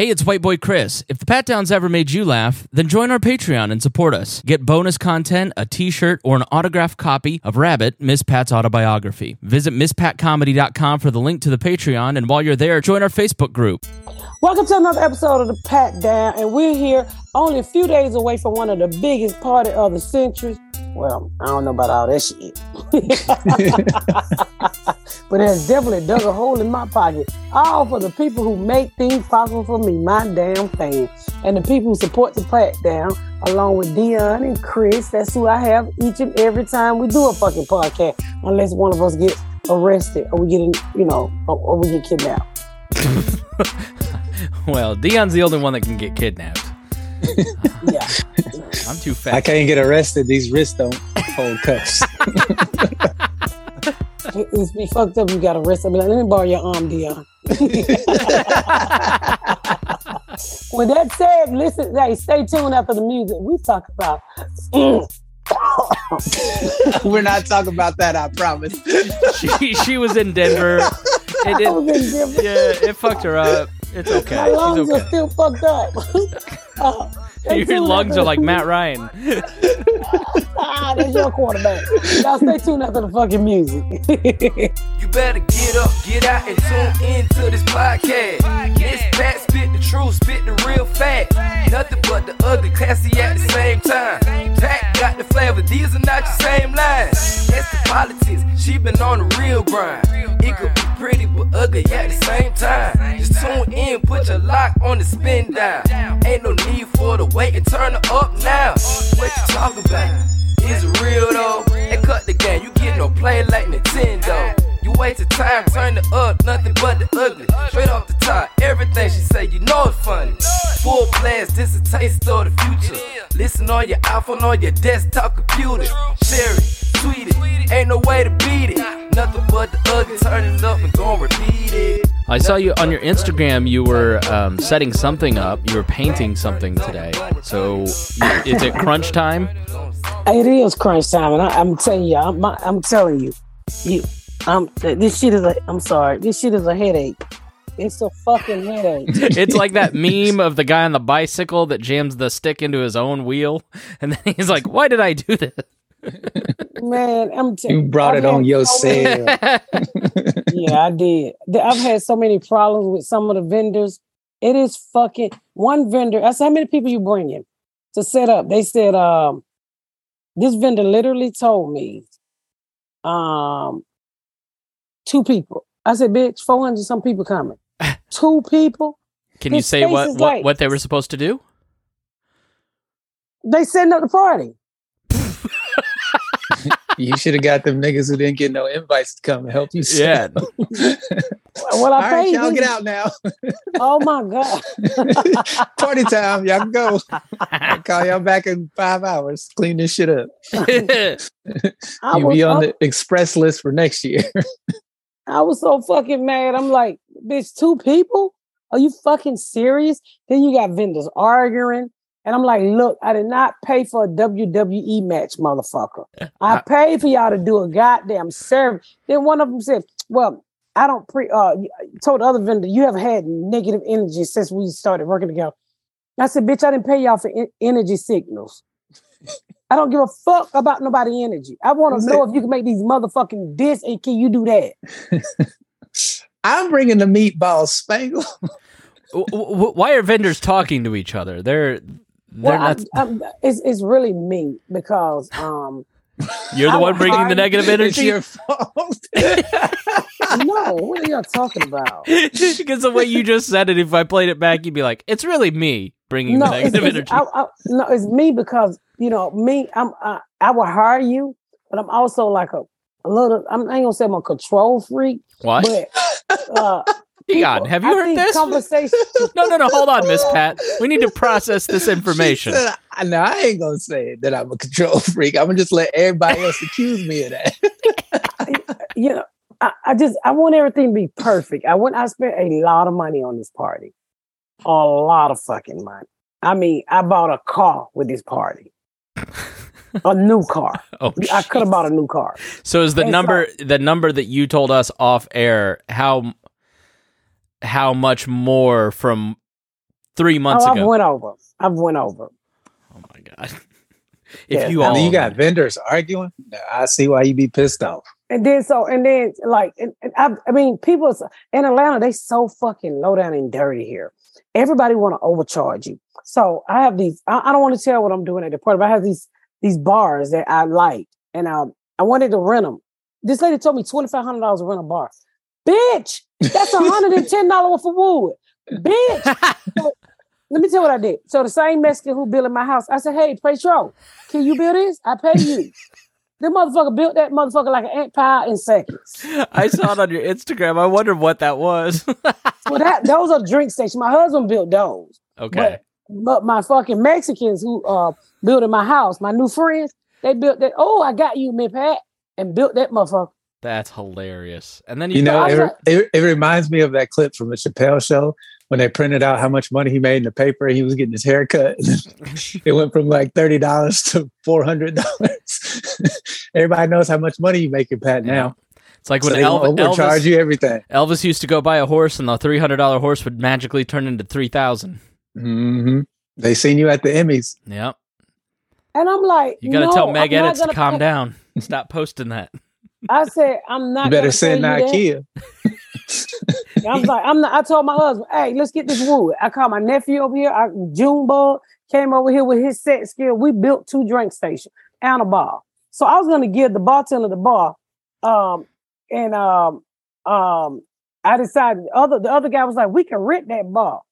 Hey, it's White Boy Chris. If the Pat Downs ever made you laugh, then join our Patreon and support us. Get bonus content, a t shirt, or an autographed copy of Rabbit, Miss Pat's autobiography. Visit MissPatComedy.com for the link to the Patreon, and while you're there, join our Facebook group. Welcome to another episode of the Pat Down, and we're here only a few days away from one of the biggest party of the century. Well, I don't know about all that shit. but it has definitely dug a hole in my pocket. All for the people who make things possible for me, my damn fans. And the people who support the Pat Down, along with Dion and Chris. That's who I have each and every time we do a fucking podcast. Unless one of us gets arrested or we get, in, you know, or, or we get kidnapped. well, Dion's the only one that can get kidnapped. yeah. I'm too fat. I can't get arrested. These wrists don't hold cuffs. it's be fucked up. You got arrested. I be like, let me borrow your arm, Dion. With that said, listen, hey, stay tuned after the music. We talk about. We're not talking about that. I promise. she she was in Denver. It, I was in Denver. Yeah, it fucked her up. It's okay. My lungs She's okay. are still fucked up. Uh, stay Your lungs are like Matt Ryan. ah, that's your quarterback. Y'all stay tuned after the fucking music. You better get up, get out, and tune into this podcast. This Pat spit the truth, spit the real fact. Nothing but the ugly, classy at the same time. Pat got the flavor, these are not your same lines. That's the politics, she been on the real grind. It could be pretty but ugly at the same time. Just tune in, put your lock on the spin down. Ain't no need for the wait and turn it up now. What you talking about? Is real though? And cut the game, you get no play like Nintendo. You wasted time, turn it up, nothing but the ugly. Straight off the top, everything she say, you know it's funny. Full blast, this a taste of the future. Listen on your iPhone, on your desktop computer. Share it, tweet it, ain't no way to beat it. Nothing but the ugly, turn it up and gon' repeat it. I saw you on your Instagram. You were um, setting something up. You were painting something today. So, is it crunch time? It is crunch time, and I, I'm telling you, I'm, I'm telling you, you, I'm this shit is a. I'm sorry, this shit is a headache. It's a fucking headache. It's like that meme of the guy on the bicycle that jams the stick into his own wheel, and then he's like, "Why did I do this?" Man, I'm telling You brought it on yourself. yeah, I did. I've had so many problems with some of the vendors. It is fucking one vendor. I said, how many people you bringing to set up? They said, um, this vendor literally told me, um, two people. I said, bitch, four hundred some people coming. two people. Can you say what what, like- what they were supposed to do? They setting up the party. You should have got them niggas who didn't get no invites to come and help you. Yeah. set up. Well, All I right, paid. y'all them. get out now. Oh my god. Party time. Y'all can go. I'll call y'all back in five hours. Clean this shit up. I You'll be on I- the express list for next year. I was so fucking mad. I'm like, bitch, two people? Are you fucking serious? Then you got vendors arguing. And I'm like, look, I did not pay for a WWE match, motherfucker. I paid for y'all to do a goddamn service. Then one of them said, well, I don't pre uh told the other vendor, you have had negative energy since we started working together. I said, bitch, I didn't pay y'all for en- energy signals. I don't give a fuck about nobody energy. I want to know if you can make these motherfucking this and can you do that? I'm bringing the meatball spangle. W- w- Why are vendors talking to each other? They're they're Well, not. I'm, I'm, it's it's really me because um you're the I one would bringing the hire- negative It's energy. your fault. no, what are y'all talking about? because the way you just said it, if I played it back, you'd be like, "It's really me bringing No, the negative it's, energy." I, I, no, it's me because you know me. I'm uh, I will hire you, but I'm also like a, a little. I'm, I ain't gonna say I'm a control freak, what? but uh, Hang on, have you I heard this? conversation? No, no, no. Hold on, Miss Pat. We need to process this information. Said, I, no, I ain't gonna say that I'm a control freak. I'm gonna just let everybody else accuse me of that. you know, I, I just I want everything to be perfect. I want I spent a lot of money on this party. A lot of fucking money. I mean, I bought a car with this party. a new car. Oh, I could have bought a new car. So is the And number the number that you told us off air how how much more from three months oh, I've ago. went over. I've went over. oh my god! if Yeah, you I all, mean, you got vendors arguing. I see why you be pissed off. And then so and then like and, and I, I mean people in Atlanta they so fucking low down and dirty here. Everybody want to overcharge you. So I have these. I, I don't want to tell what I'm doing at the party, but I have these these bars that I like, and um I wanted to rent them. This lady told me twenty five hundred dollars to rent a bar. Bitch, that's hundred and ten dollars for wood. Bitch, let me tell you what I did. So the same Mexican who built my house, I said, "Hey, Petro, can you build this? I pay you." the motherfucker built that motherfucker like an ant pile in seconds. I saw it on your Instagram. I wondered what that was. Well, that those are drink stations. My husband built those, okay, but but my fucking Mexicans who uh built in my house, my new friends, they built that. Oh, I got you, man, Pat, and built that motherfucker. That's hilarious. And then you, You know, it, it, it reminds me of that clip from the Chappelle show when they printed out how much money he made in the paper. He was getting his hair cut. it went from like thirty dollars to four hundred dollars. Everybody knows how much money you make making, Pat. Now, it's like so when they Elv- gonna overcharge Elvis, you everything. Elvis used to go buy a horse, and the three hundred dollar horse would magically turn into three thousand. hmm They seen you at the Emmys. Yep. And I'm like, You got to no, tell Meg I'm Edits to gonna calm pay- down. Stop posting that. I said, I'm not. You better send. IKEA. I was like, I'm not. I told my husband, hey, let's get this wood. I called my nephew over here. I, Junebug came over here with his set skill. We built two drink stations and a bar. So I was going to give the bartender the bar, um, and um, um, I decided the other the other guy was like, we can rent that bar.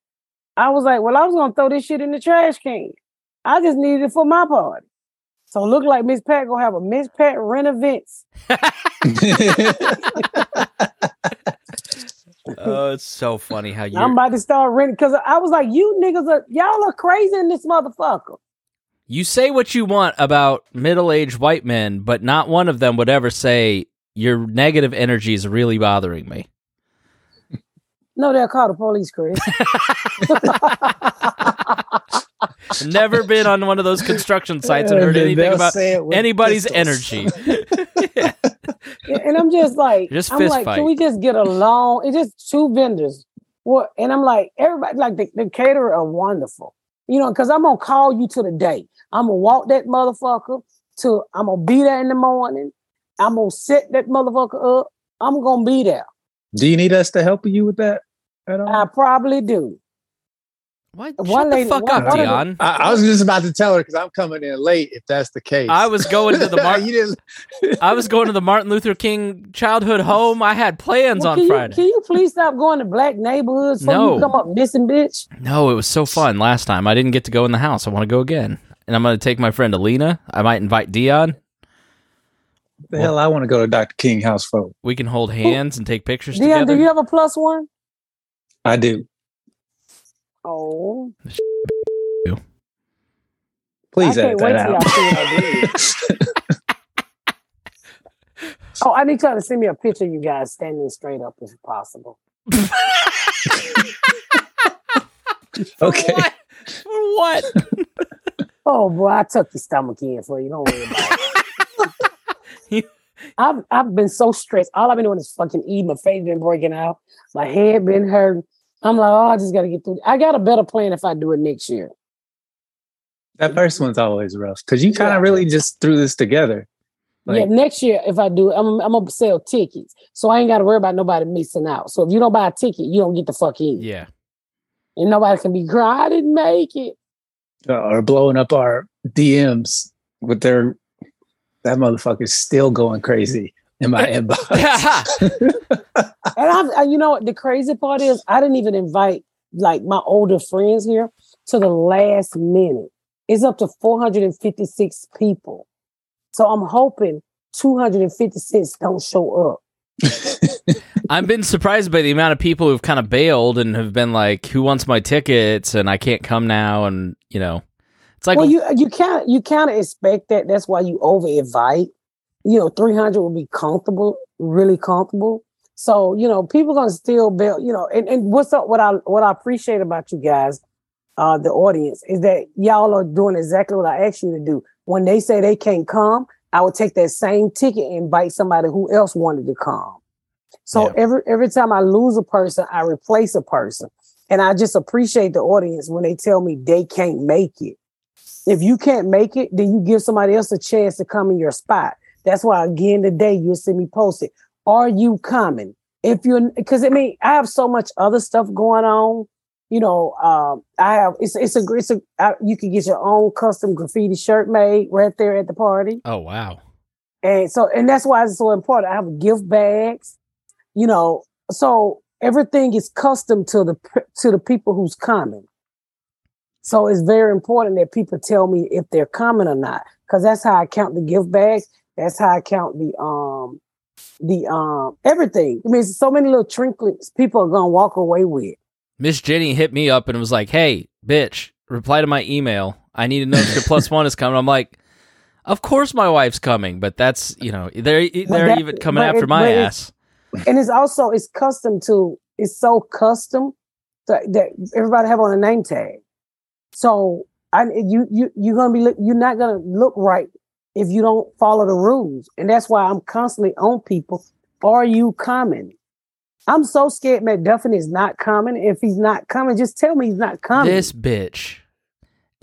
I was like, well, I was going to throw this shit in the trash can. I just needed it for my party. So it looked like Miss Pat gonna have a Miss Pat rent events. Oh, it's so funny how you I'm about to start renting because I was like, you niggas are y'all are crazy in this motherfucker. you say what you want about middle aged white men, but not one of them would ever say your negative energy is really bothering me. No, they'll call the police, Chris. Never been on one of those construction sites and heard They'll anything about say it with anybody's pistols. energy. and I'm just like, Just I'm fist like, fight. can we just get along? It's just two vendors. What? And I'm like, everybody, like the, the caterer are wonderful, you know, because I'm gonna call you to the day. I'm gonna walk that motherfucker to. I'm gonna be there in the morning. I'm gonna set that motherfucker up. I'm gonna be there. Do you need us to help you with that at all? I probably do. What? One Shut the fuck one- up, one of the- Dion. I, I was just about to tell her because I'm coming in late. If that's the case, I was going to the Mar- you didn't. I was going to the Martin Luther King childhood home. I had plans Well, on can Friday. You, can you please stop going to black neighborhoods so No. you come up missing, bitch? No, it was so fun last time. I didn't get to go in the house. I want to go again. And I'm going to take my friend Alina. I might invite Dion. the hell, I want to go to Dr. King house for. We can hold hands and take pictures Dion, together. do you have a plus one? I do. Oh, Please I edit that out. y'all see what I did. Oh, I need y'all to send me a picture of you guys standing straight up if possible. okay. What? For what? Oh boy, I took your stomach in for you. Don't worry about it. I've I've been so stressed. All I've been doing is fucking eating. My face been breaking out. My head been hurting. I'm like, oh, I just gotta get through. I got a better plan if I do it next year. That first one's always rough because you kind Yeah. of really just threw this together. yeah, next year if I do, I'm I'm gonna sell tickets, so I ain't got to worry about nobody missing out. So if you don't buy a ticket, you don't get the fuck in, Yeah. and nobody can be crying. I didn't make it. uh, or blowing up our DMs with their that motherfucker's still going crazy in my inbox. And I've, I, you know what? The crazy part is, I didn't even invite like my older friends here to the last minute. It's up to 456 people. So I'm hoping 256 don't show up. I've been surprised by the amount of people who've kind of bailed and have been like, "Who wants my tickets?" and I can't come now, and you know, it's like, well, you you can't you can't expect that. That's why you over invite. You know, 300 will be comfortable, really comfortable. So you know, people gonna still bail. You know, and, and what's up? What I what I appreciate about you guys, uh, the audience, is that y'all are doing exactly what I asked you to do. When they say they can't come, I would take that same ticket and invite somebody who else wanted to come. So Yeah. every every time I lose a person, I replace a person. And I just appreciate the audience when they tell me they can't make it. If you can't make it, then you give somebody else a chance to come in your spot. That's why again today you'll see me post it. Are you coming? If you're because I mean I have so much other stuff going on. You know, um, I have it's it's a it's a I, you can get your own custom graffiti shirt made right there at the party. Oh wow. And so, and that's why it's so important. I have gift bags, you know, so everything is custom to the to the people who's coming. So it's very important that people tell me if they're coming or not, because that's how I count the gift bags. That's how I count the um the um everything. I mean, so many little trinkets people are gonna walk away with. Miss Jenny hit me up and was like, "Hey, bitch, reply to my email. I need to know if your plus one is coming." I'm like, "Of course, my wife's coming, but that's you know they're they're that- even coming after it- my ass." and it's also it's custom to it's so custom that, that everybody have on a name tag. So I you you you're gonna be look- you're not gonna look right if you don't follow the rules, and that's why I'm constantly on people. Are you coming? I'm so scared McDuffin is not coming. If he's not coming, just tell me he's not coming. This bitch,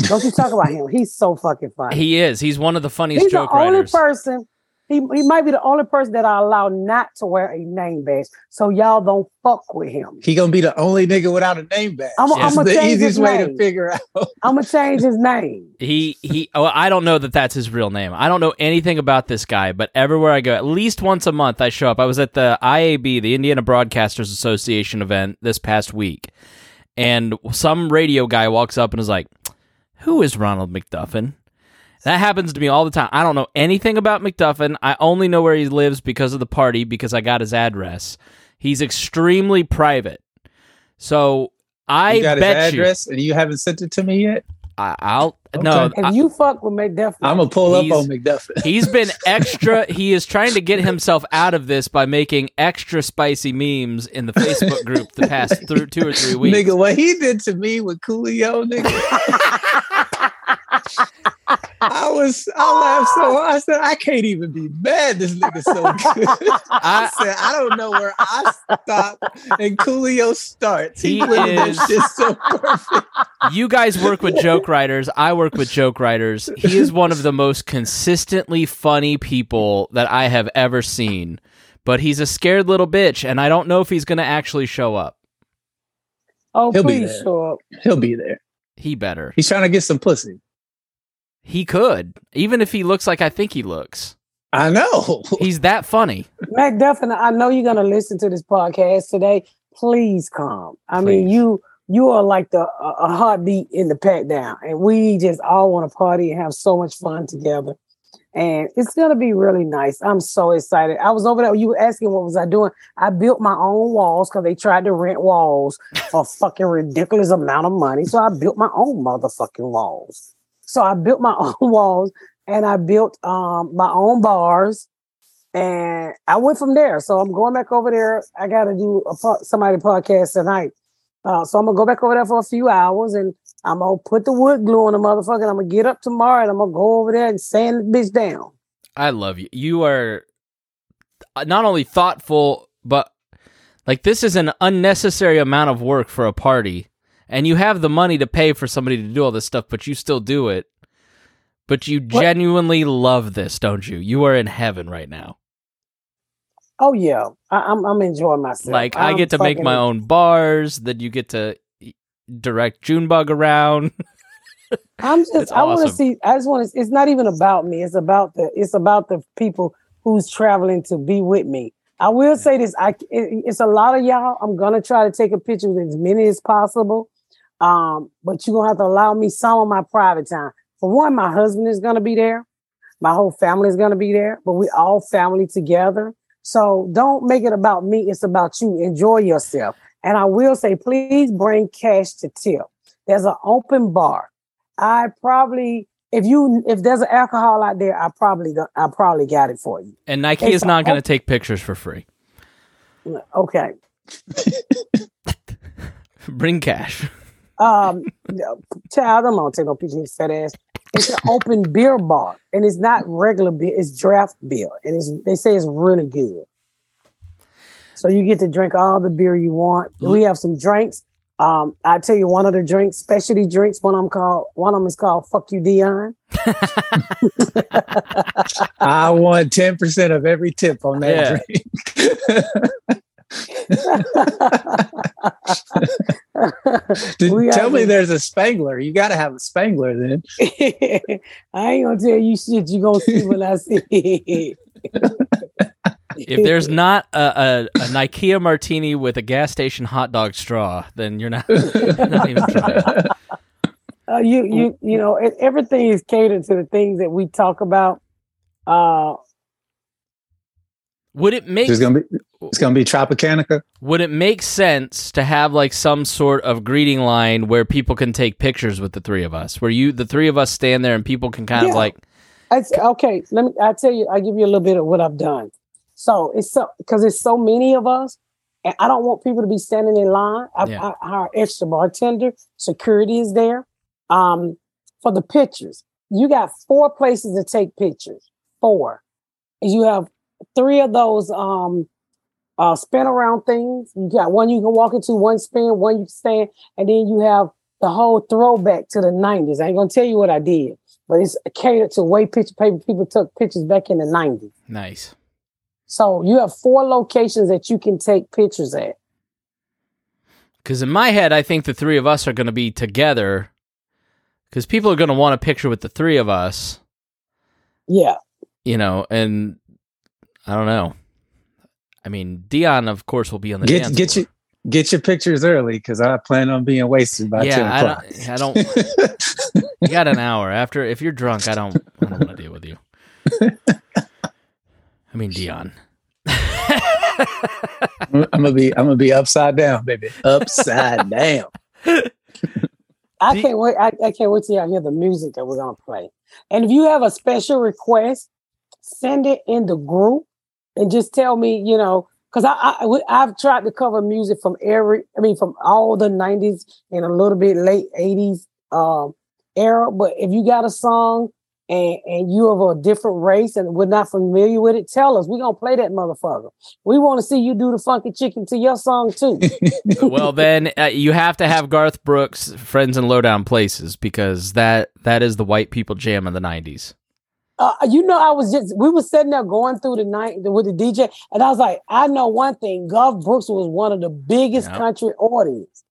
Don't you talk about him? He's so fucking funny. he is. He's one of the funniest He's the joke only writers. person. He, he might be the only person that I allow not to wear a name badge. So y'all don't fuck with him. He gonna be the only nigga without a name badge. I'm- I'm gonna the change easiest his way to name. figure out. I'm gonna change his name. He he. Oh, I don't know that that's his real name. I don't know anything about this guy, but everywhere I go, at least once a month, I show up. I was at the IAB, the Indiana Broadcasters Association event this past week, and some radio guy walks up and is like, "Who is Ronald McDuffin?" That happens to me all the time. I don't know anything about McDuffin. I only know where he lives because of the party because I got his address. He's extremely private. So I you got his bet you, address and you haven't sent it to me yet. I, I'll no. Okay. If I- you fuck with McDuffin, I'm gonna pull up on McDuffin. He's been extra. he is trying to get himself out of this by making extra spicy memes in the Facebook group the past th- two or three weeks. Nigga, what he did to me with Coolio, nigga. I was, I laughed so hard. I said, I can't even be mad. This nigga's so good. I said, I don't know where I stop and Coolio starts. He, He is- that shit so perfect. you guys work with joke writers. I work with joke writers. He is one of the most consistently funny people that I have ever seen. But he's a scared little bitch, and I don't know if he's going to actually show up. oh He'll be please there. show up. He'll be there. He better. He's trying to get some pussy. He could, even if he looks like I think he looks. I know. He's that funny. McDuffin, I know you're gonna listen to this podcast today. Please come. I mean, you you are like the a a heartbeat in the Pat Down, and we just all want to party and have so much fun together. And it's gonna be really nice. I'm so excited. I was over there. You were asking what was I doing? I built my own walls because they tried to rent walls for a fucking ridiculous amount of money. So I built my own motherfucking walls. So I built my own walls and I built um my own bars and I went from there. So I'm going back over there. I got to do a somebody podcast tonight. Uh, so I'm gonna go back over there for a few hours and I'm gonna put the wood glue on the motherfucker. And I'm gonna get up tomorrow and I'm gonna go over there and sand the bitch down. I love you. You are not only thoughtful, but like this is an unnecessary amount of work for a party, and you have the money to pay for somebody to do all this stuff, but you still do it. But you What? genuinely love this, don't you? You are in heaven right now. Oh yeah, I, I'm I'm enjoying myself. Like I I'm get to make my own bars. Then you get to direct Junebug around. I'm just It's I want to see. I just want to. It's not even about me. It's about the. It's about the people who's traveling to be with me. I will say this. I it, it's a lot of y'all. I'm gonna try to take a picture with as many as possible. Um, but you're gonna have to allow me some of my private time. For one, my husband is gonna be there. My whole family is gonna be there. But we all family together. So don't make it about me. It's about you. Enjoy yourself. And I will say, please bring cash to tip. There's an open bar. I probably, if you, if there's an alcohol out there, I probably, got- I probably got it for you. And Nike It's is not going to take pictures for free. Okay. Bring cash. Um, child, I'm gonna take no picture of fat ass. It's an open beer bar, and it's not regular beer; it's draft beer, and it's they say it's really good. So you get to drink all the beer you want. We have some drinks. Um, I tell you, one of the drinks, specialty drinks, one of them called one of them is called "Fuck You, Dion." I want 10% of every tip on that drink. Did- We tell me the- there's a Spangler. You got to have a Spangler then. I ain't gonna tell you shit. You gonna see when I see. If there's not a, a, an IKEA martini with a gas station hot dog straw, then you're not, not even trying. Uh, you you you know everything is catered to the things that we talk about. Uh, Would it make There's gonna be it's gonna be Tropicanica. would it make sense to have like some sort of greeting line where people can take pictures with the three of us, where you the three of us stand there and people can kind of Yeah. like It's okay. Let me. I tell you. I give you a little bit of what I've done. So it's so because it's so many of us, and I don't want people to be standing in line. I, Yeah. I hire extra bartender. Security is there. Um, for the pictures, you got four places to take pictures. Four, and you have three of those um uh spin around things. You got one you can walk into, one spin, one you can stand, and then you have the whole throwback to the nineties. I ain't gonna tell you what I did but it's catered to way picture paper people took pictures back in the 90s. nice. So you have four locations that you can take pictures at. Because in my head, I think the three of us are going to be together. Because people are going to want a picture with the three of us, Yeah. you know, and I don't know. I mean, Dion, of course, will be on the Get dance get floor. you get your pictures early because I plan on being wasted by Yeah, 10 I o'clock. don't- I don't- You got an hour after. If you're drunk, I don't. I don't want to deal with you. I mean, Dion. I'm gonna be I'm gonna be upside down, baby. Upside down. I can't wait. I, I can't wait till y'all hear the music that we're gonna play. And if you have a special request, send it in the group and just tell me, you know, because I, I I've tried to cover music from every, I mean, from all the '90s and a little bit late '80s um, era. But if you got a song and and you of a different race and we're not familiar with it, tell us. We're gonna play that motherfucker. We want to see you do the funky chicken to your song too. well, then uh, you have to have Garth Brooks' "Friends in Lowdown Places" because that that is the white people jam of the '90s. Uh, you know, I was just we were sitting there going through the night with the DJ, and I was like, I know one thing: Garth Brooks was one of the biggest Yep. country artists,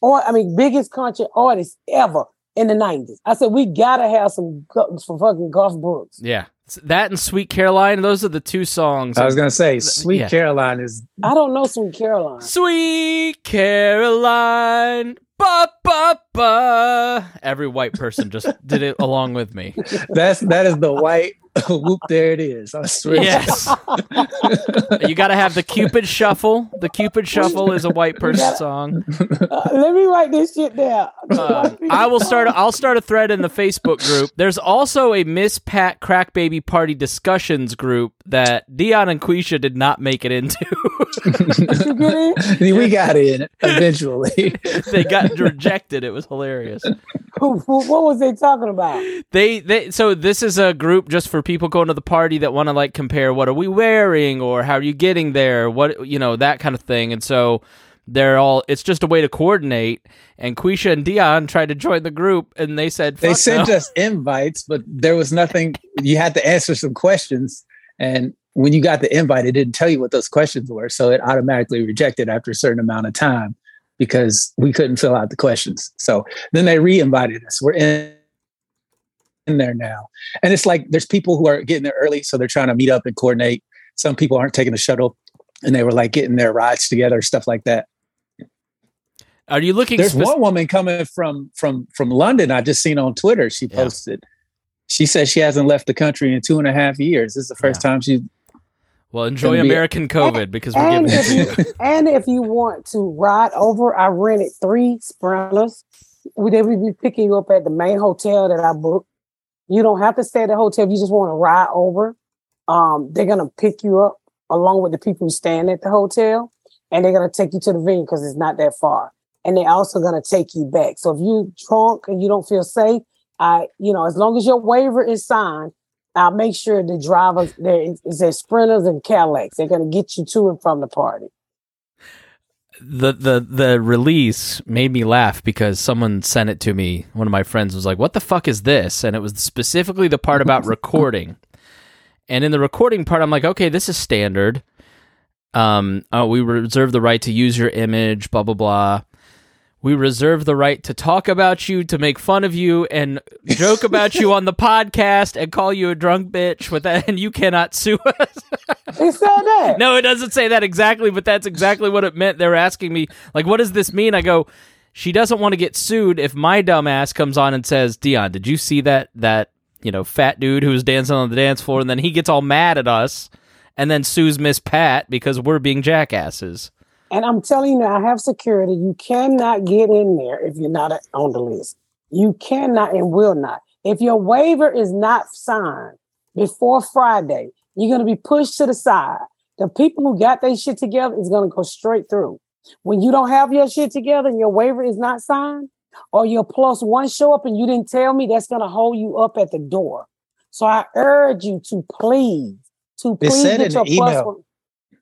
or I mean, biggest country artists ever in the nineties. I said we gotta have some gu- some fucking Garth Brooks. Yeah, that and "Sweet Caroline." Those are the two songs. I was gonna say Sweet Yeah. Caroline is I don't know Sweet Caroline. Sweet Caroline. Ba ba ba. Every white person just did it along with me. that's that is the white whoop there it is. I swear. Yes. you got to have the Cupid Shuffle. The Cupid Shuffle is a white person song. Uh, let me write this shit down. Um, I will start. I'll start a thread in the Facebook group. There's also a Miss Pat Crack Baby Party discussions group that Dion and Quisha did not make it into. you get in? we got in eventually. they got rejected. It was hilarious. Who- who- what was they talking about? They they so this is a group just for people going to the party that want to like compare what are we wearing or how are you getting there, what you know that kind of thing, and so. They're all. It's just a way to coordinate. And Quisha and Dion tried to join the group, and they said they sent no." us invites, but there was nothing. You had to answer some questions, and when you got the invite, it didn't tell you what those questions were, so it automatically rejected after a certain amount of time because we couldn't fill out the questions. So then they re-invited us. We're in in there now, and it's like there's people who are getting there early, so they're trying to meet up and coordinate. Some people aren't taking the shuttle, and they were like getting their rides together, stuff like that. Are you looking? There's spec- one woman coming from from from London. I just seen on Twitter. She Yeah. posted. She says she hasn't left the country in two and a half years. This is the first time she. Well, enjoy Gonna be- American COVID because we're And giving it if, to you, and if you want to ride over, I rented three sprinters. We they will be picking you up at the main hotel that I booked. You don't have to stay at the hotel if you just want to ride over. Um, they're gonna pick you up along with the people who stand at the hotel, and they're gonna take you to the venue because it's not that far. And they're also gonna take you back. So if you're drunk and you don't feel safe, I, you know, as long as your waiver is signed, I'll make sure the drivers there is there sprinters and Cadillacs. They're gonna get you to and from the party. the the the release made me laugh because someone sent it to me. One of my friends was like, "What the fuck is this?" And it was specifically the part about recording. And in the recording part, I'm like, "Okay, this is standard." Um, oh, we reserve the right to use your image, blah blah blah. We reserve the right to talk about you, to make fun of you, and joke about you on the podcast, and call you a drunk bitch with that, and you cannot sue us. It said that. No, it doesn't say that exactly, but that's exactly what it meant. They're asking me, like, what does this mean? I go, she doesn't want to get sued if my dumb ass comes on and says, Dion, did you see that that you know fat dude who was dancing on the dance floor, and then he gets all mad at us, and then sues Miss Pat because we're being jackasses. And I'm telling you, I have security. You cannot get in there if you're not on the list. You cannot and will not. If your waiver is not signed before Friday, you're going to be pushed to the side. The people who got their shit together is going to go straight through. When you don't have your shit together and your waiver is not signed, or your plus one show up and you didn't tell me, that's going to hold you up at the door. So I urge you to please, to please get your the plus one.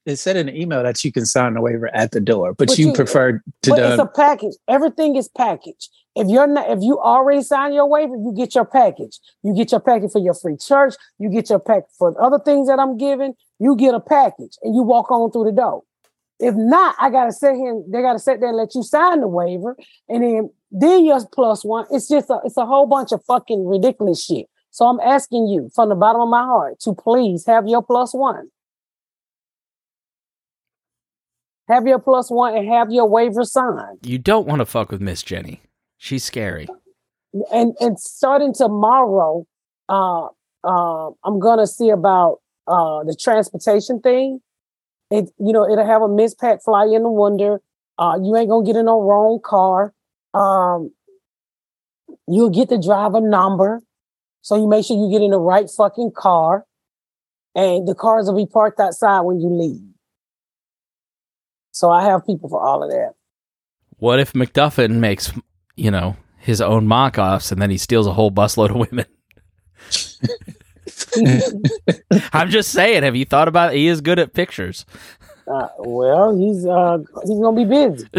It said in the email that you can sign the waiver at the door, but, But you, you- prefer to but it's a package. Everything is packaged. If you're not, if you already signed your waiver, you get your package. You get your package for your free church. You get your pack for other things that I'm giving. You get a package and you walk on through the door. If not, I gotta sit here. And, they gotta sit there and let you sign the waiver, and then then your plus one. It's just a it's a whole bunch of fucking ridiculous shit. So I'm asking you from the bottom of my heart to please have your plus one. Have your plus one and have your waiver signed. You don't want to fuck with Miss Jenny. She's scary. and and starting tomorrow, uh, uh, I'm gonna see about uh the transportation thing. It you know it'll have a Miss Pat fly in the wonder. Uh, you ain't gonna get in no wrong car. Um, you'll get the driver number, so you make sure you get in the right fucking car, and the cars will be parked outside when you leave. So I have people for all of that. What if McDuffin makes, you know, his own mock offs and then he steals a whole busload of women? I'm just saying, have you thought about it? He is good at pictures. Uh, well, he's uh he's gonna be busy.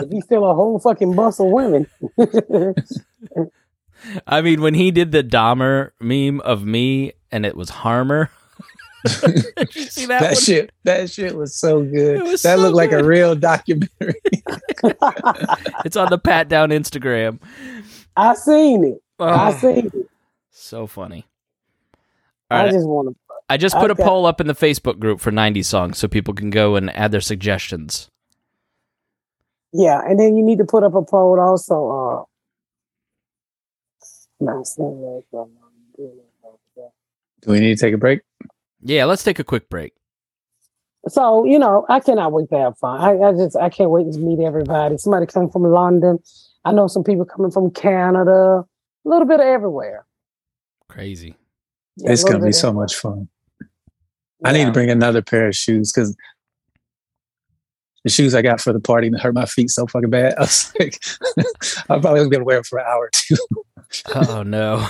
if he still a whole fucking bus of women. I mean, when he did the Dahmer meme of me and it was Harmer. Did you see that, that shit, that shit was so good. Was that so looked like a real documentary. It's on the Pat Down Instagram. I seen it. I Oh, seen it. so funny. All I right, just want to. I just put a poll up in the Facebook group for 90 songs so people can go and add their suggestions. Yeah, and then you need to put up a poll also. Uh, not like, um, Do we need to take a break? Yeah, let's take a quick break. so you know, I cannot wait to have fun. I, I just I can't wait to meet everybody. Somebody coming from London. I know some people coming from Canada. A little bit of everywhere. Crazy. Yeah, it's gonna be so much fun. I need to bring another pair of shoes because the shoes I got for the party hurt my feet so fucking bad. I was like, I'm probably gonna wear them for an hour or two. Oh no.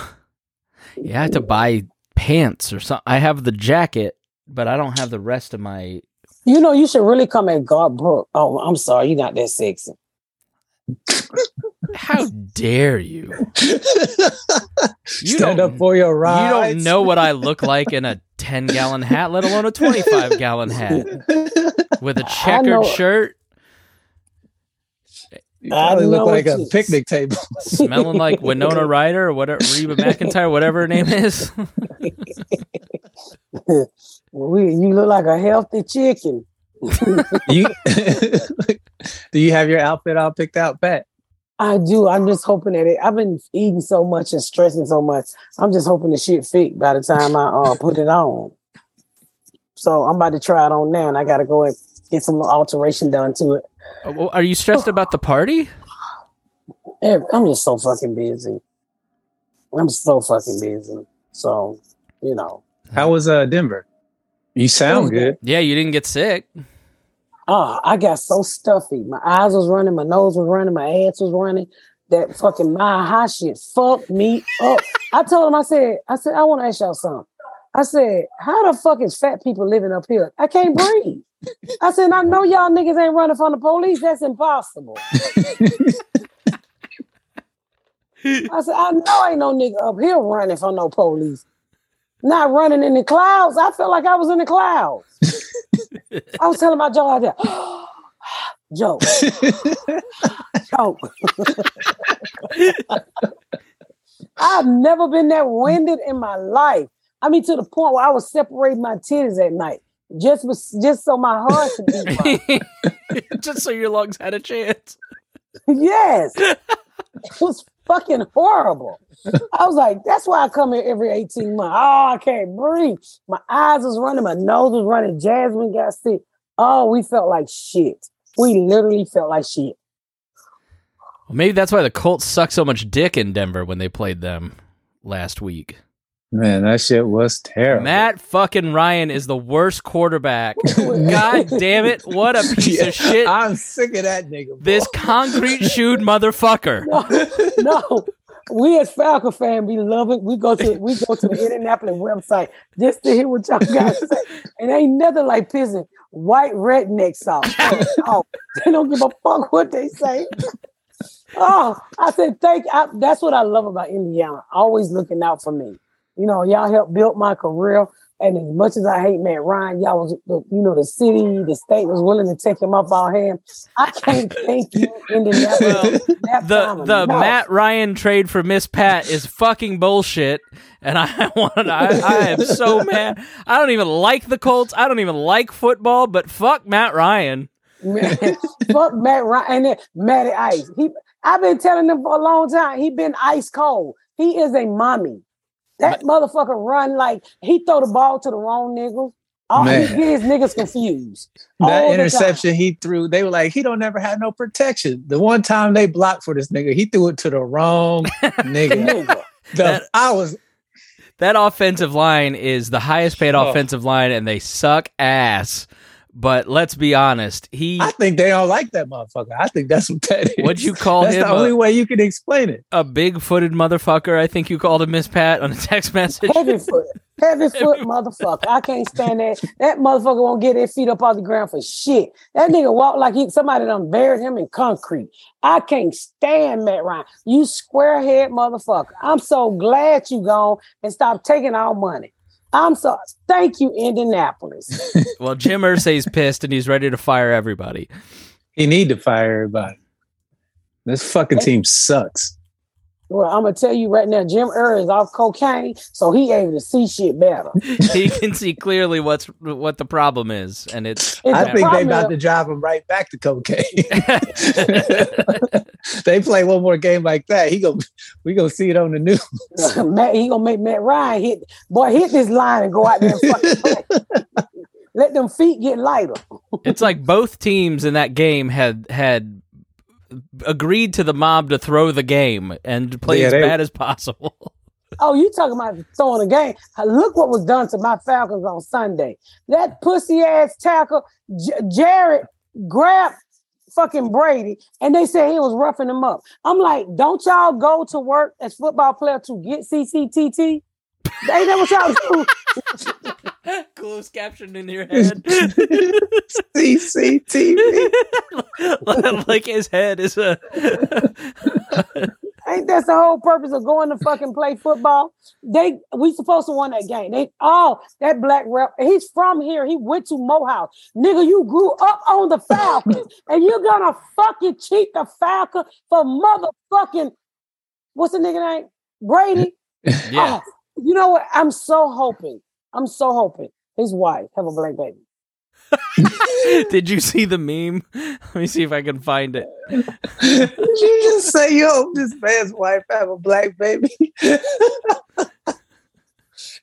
Yeah, I have to buy pants or something. I have the jacket, but I don't have the rest of my You know, you should really come at God Brook. Oh, I'm sorry, you're not that sexy. How dare you? You Stand up for your rights. You don't know what I look like in a 10 gallon hat, let alone a 25 gallon hat with a checkered shirt, You probably I look like a you- picnic table. smelling like Winona Ryder or whatever, Reba McEntire, whatever her name is. We, you look like a healthy chicken. you do you have your outfit all picked out, Pat? I do. I'm just hoping that it. I've been eating so much and stressing so much. I'm just hoping the shit fit by the time I uh, put it on. So I'm about to try it on now, and I got to go and get some alteration done to it. Oh, Are you stressed about the party? I'm just so fucking busy. I'm so fucking busy. So you know, How was uh Denver? You sound good. Yeah, you didn't get sick. ah, I got so stuffy. My eyes was running, my nose was running, my ass was running. That fucking my high shit fucked me up. I told him, I said, I said, I want to ask y'all something. I said, how the fuck is fat people living up here? I can't breathe. I said, I know y'all niggas ain't running from the police. That's impossible. I said, I know ain't no nigga up here running from no police. Not running in the clouds. I felt like I was in the clouds. I was telling my Joe out there, Joe, Joe. I've never been that winded in my life. I mean, to the point where I was separating my titties at night just was just so my heart could right. Just so your lungs had a chance. yes, it was fucking horrible. I was like, that's why I come here every 18 months. Oh, I can't breathe. My eyes was running, my nose was running. Jasmine got sick. Oh, we felt like shit. We literally felt like shit. Well, maybe that's why the Colts suck so much dick in Denver when they played them last week. Man, that shit was terrible. Matt fucking Ryan is the worst quarterback. God damn it. What a piece Yeah, of shit. I'm sick of that nigga. boy. This concrete shoed motherfucker. No, no. We as Falcon fan we love it. We go to we go to the Indianapolis website just to hear what y'all guys say, and ain't nothing like pissing white rednecks off. Oh, they don't give a fuck what they say. Oh, I said thank. I, that's what I love about Indiana. Always looking out for me. You know, y'all helped build my career. And as much as I hate Matt Ryan, y'all was, the, you know, the city, the state was willing to take him off our hand. I can't thank you, Indianapolis. that The the enough. Matt Ryan trade for Miss Pat is fucking bullshit. And I want I, I am so mad. I don't even like the Colts. I don't even like football, but fuck Matt Ryan. Fuck Matt Ryan and then Matty Ice. He, I've been telling him for a long time. He been ice cold. He is a mommy. That motherfucker run like he throw the ball to the wrong nigga. Oh, he Man. get his niggas confused. that interception he threw, they were like, he don't never have no protection. The one time they blocked for this nigga, he threw it to the wrong nigga. Nigga. The- That- I was That offensive line is the highest paid Oh. offensive line, and they suck ass. But let's be honest, he I think they don't like that motherfucker. I think that's what that is. What'd you call That's him? That's the only A, way you can explain it. a big footed motherfucker. I think you called him Miss Pat on a text message. Heavy foot. Heavy foot motherfucker. I can't stand that. That motherfucker won't get his feet up off the ground for shit. That nigga walk like he somebody done buried him in concrete. I can't stand Matt Ryan. You squarehead motherfucker. I'm so glad you gone and stop taking our money. I'm sorry. thank you, Indianapolis. Well, Jim Irsay's pissed and he's ready to fire everybody. He need to fire everybody. This fucking team sucks. Well, I'm gonna tell you right now, Jim Ur is off cocaine, so he able to see shit better. He can see clearly what's what the problem is, and it's. It's I a think they about to drive him right back to cocaine. they play one more game like that. He go, we gonna see it on the news. Matt, he gonna make Matt Ryan hit boy hit this line and go out there and fucking. Let them feet get lighter. it's like both teams in that game had had agreed to the mob to throw the game and play Yeah, as they- bad as possible. Oh, you talking about throwing a game? Uh, look what was done to my Falcons on Sunday. That pussy ass tackle, J- Jarrett grabbed fucking Brady, and they said he was roughing him up. I'm like, don't y'all go to work as football player to get CCTT? Ain't that what y'all do? Closed caption in your head, CCTV. like his head is a. Ain't that the whole purpose of going to fucking play football? They we supposed to win that game. They oh that black rep. He's from here. He went to Morehouse. Nigga, you grew up on the Falcons, and you're gonna fucking cheat the Falcon for motherfucking what's the nigga name? Brady. Yeah, Oh, you know what? I'm so hoping. I'm so hoping his wife have a black baby. did you see the meme? Let me see if I can find it. Did you just say, you hope this man's wife have a black baby?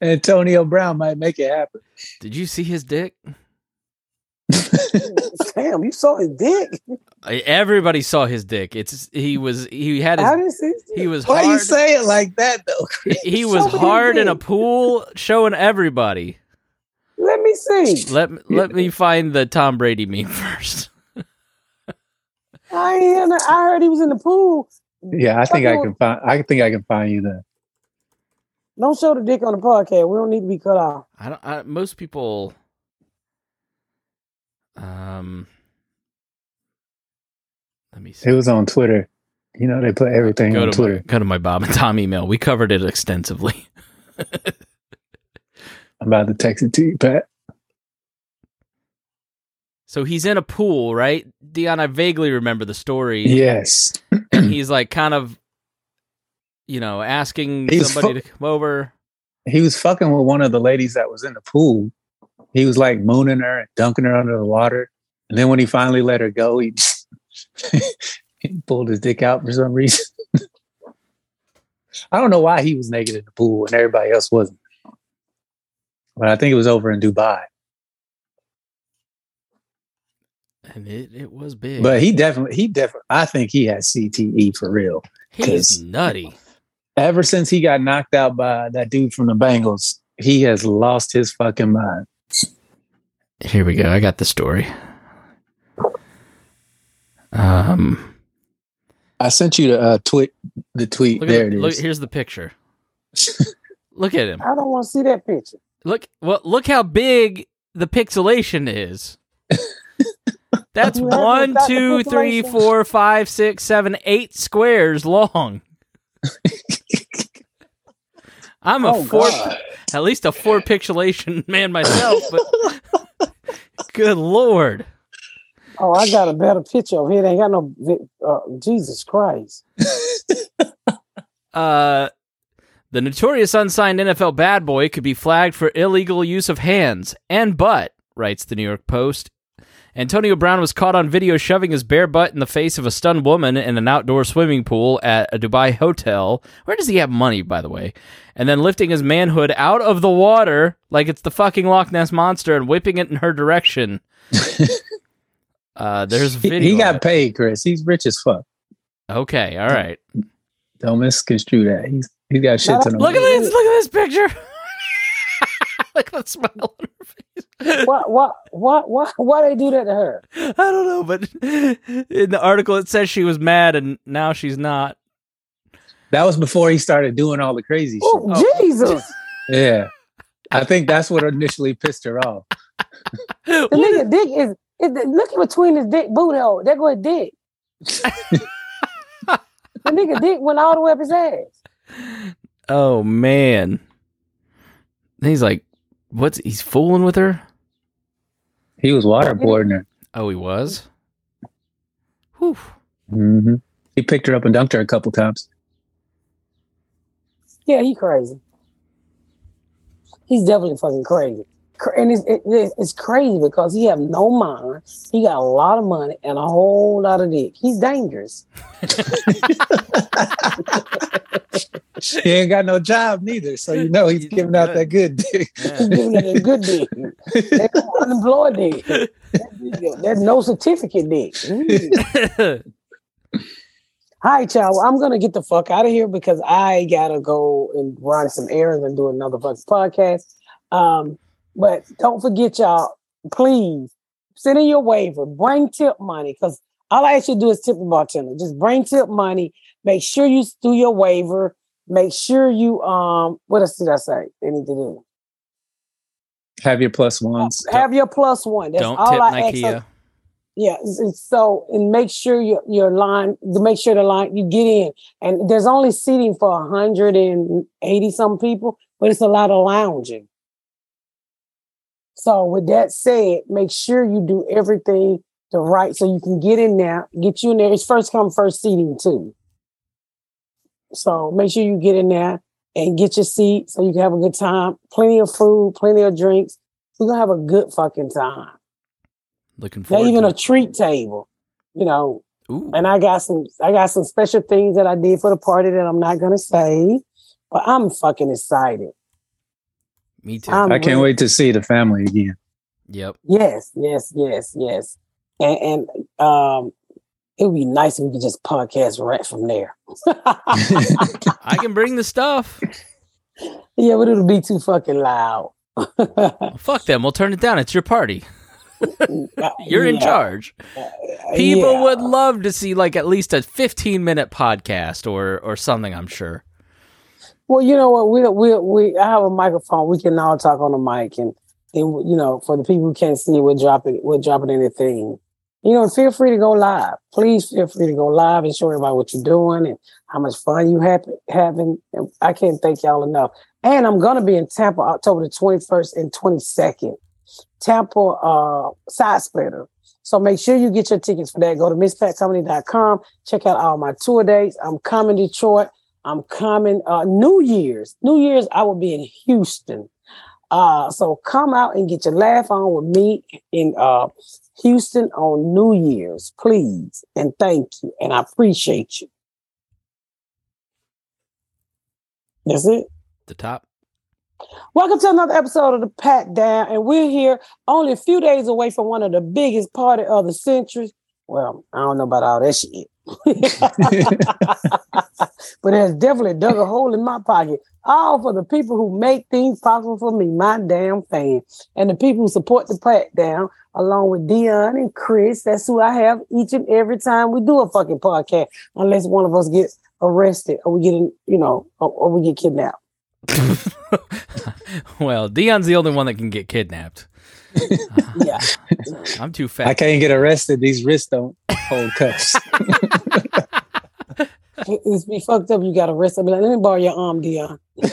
Antonio Brown might make it happen. Did you see his dick? Damn, you saw his dick. Everybody saw his dick. It's he was he had I his his he was Why you hard. say it like that though? Chris? He was Show me his hard in a pool, showing everybody. Let me see. Let me- let me find the Tom Brady meme first. I ain't I heard he was in the pool. Yeah, I think I can find. I think I can find you that. Don't show the dick on the podcast. We don't need to be cut off. I don't. I, most people. Um, let me see. It was on Twitter. You know, they put everything go on Twitter my, go to my Bob and Tom email. We covered it extensively. I'm about to text it to you, Pat. So he's in a pool, right? Dion, I vaguely remember the story. Yes. And he's like kind of, you know, asking He's somebody fu- to come over. He was fucking with one of the ladies that was in the pool. He was like mooning her and dunking her under the water. And then when he finally let her go, he, he pulled his dick out for some reason. I don't know why he was naked in the pool and everybody else wasn't. But I think it was over in Dubai. And it, it was big. But he definitely, he definitely, I think he had CTE for real. he's nutty. Ever since he got knocked out by that dude from the Bengals, he has lost his fucking mind. Here we go. I got the story. Um, I sent you the uh, tweet. The tweet. look there the- it look, is. here's the picture. look at him. I don't want to see that picture. Look well look how big the pixelation is. That's You haven't one, got the two, three, pixelation? four, five, six, seven, eight squares long. I'm a Oh, four God. at least a four pixelation man myself, but good lord. Oh, I got a better picture of it. Ain't got no uh, Jesus Christ. Uh the notorious unsigned NFL bad boy could be flagged for illegal use of hands and butt, writes the New York Post. Antonio Brown was caught on video shoving his bare butt in the face of a stunned woman in an outdoor swimming pool at a Dubai hotel. Where does he have money, by the way? And then lifting his manhood out of the water like it's the fucking Loch Ness monster and whipping it in her direction. uh, there's He, video. he of got paid, Chris. He's rich as fuck. okay. All right. Don't misconstrue that. He's he's got shit to know. Look at this! Look at this picture. look a smile on her face. What? What? What? What? Why they do that to her? I don't know, but in the article it says she was mad and now she's not. That was before he started doing all the crazy oh, shit. Oh, Oh. Jesus! Yeah. I think that's what initially pissed her off. The nigga dick is, is the, look in between his dick boot hole. There go his dick. the nigga dick went all the way up his ass. Oh man. He's like, what's he's fooling with her? He was waterboarding her. Oh, he was. Whew. hmm He picked her up and dunked her a couple times. Yeah, he crazy. He's definitely fucking crazy. Cra- And it's, it, it's, it's crazy because he have no mind. He got a lot of money and a whole lot of dick. He's dangerous. He ain't got no job neither, so you know he's He's giving out good. that good dick. He's giving it a good dick. That's unemployed dick. That's, that's no certificate dick. Mm. All right, y'all. Well, I'm gonna get the fuck out of here because I gotta go and run some errands and do another fucking podcast. Um, but don't forget, y'all. Please send in your waiver. Bring tip money because all I ask you to do is tip the bartender. Just bring tip money. Make sure you do your waiver. Make sure you um. What else did I say? They need to do. Have your plus ones. Have your plus one. That's Don't all tip I ask. Nikea. Yeah, s- s- so and make sure your your line to make sure the line you get in. And there's only seating for 180 some people, but it's a lot of lounging. So with that said, make sure you do everything the right so you can get in there, get you in there. It's first come, first seating too. So make sure you get in there and get your seat so you can have a good time. Plenty of food, plenty of drinks. We're gonna have a good fucking time. Looking forward even to a treat table, you know. Ooh. And I got some, I got some special things that I did for the party that I'm not gonna say, but I'm fucking excited. Me too. I'm I can't really- wait to see the family again. yep. Yes, yes, yes, yes. And, and um, it would be nice if we could just podcast right from there. I can bring the stuff. yeah, but it'll be too fucking loud. Well, fuck them. We'll turn it down. It's your party. You're in charge. People yeah. would love to see like at least a 15 minute podcast or or something. I'm sure. Well, you know what? We we we I have a microphone. We can all talk on the mic, and you know, for the people who can't see we're dropping we're dropping anything. You know, feel free to go live. Please feel free to go live and show everybody what you're doing and how much fun you have having. And I can't thank y'all enough. And I'm gonna be in Tampa October the 21st and 22nd. Tampa uh side splitter. So make sure you get your tickets for that. Go to mspatcomedy.com. Check out all my tour dates. I'm coming to Detroit. I'm coming uh New Year's. New Year's, I will be in Houston. Uh, so come out and get your laugh on with me in uh Houston on New Year's, please. And thank you. And I appreciate you. That's it. The top. Welcome to another episode of the Pat Down, and we're here only a few days away from one of the biggest party of the century. Well, I don't know about all that shit, but it has definitely dug a hole in my pocket. All for the people who make things possible for me, my damn fan, and the people who support the Pat Down, along with Dion and Chris. That's who I have each and every time we do a fucking podcast, unless one of us gets arrested or we get, in, you know, or, or we get kidnapped. well, Dion's the only one that can get kidnapped. Yeah. I'm too fat. I can't get arrested. These wrists don't hold cuffs. It's be fucked up. You got arrested. Be like, let me borrow your arm, Dion. With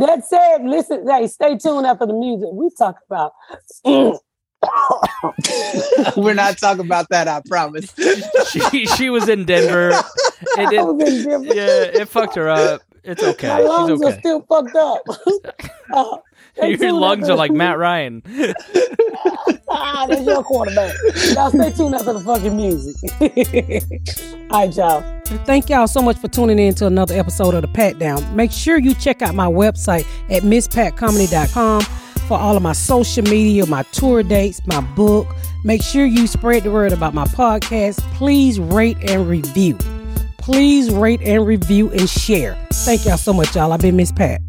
that said, listen, hey, stay tuned after the music. We talk about We're not talking about that, I promise. she she was in Denver. It, I it, was in Denver. yeah, it fucked her up. It's okay. My lungs She's are still fucked up. Uh, Your tuned lungs are like Matt Ryan. ah, that's your quarterback. Y'all stay tuned after the fucking music. All right, y'all. Thank y'all so much for tuning in to another episode of the Pat Down. Make sure you check out my website at mspatcomedy.com for all of my social media, my tour dates, my book. Make sure you spread the word about my podcast. Please rate and review. Please rate and review and share. Thank y'all so much, y'all. I've been Miss Pat.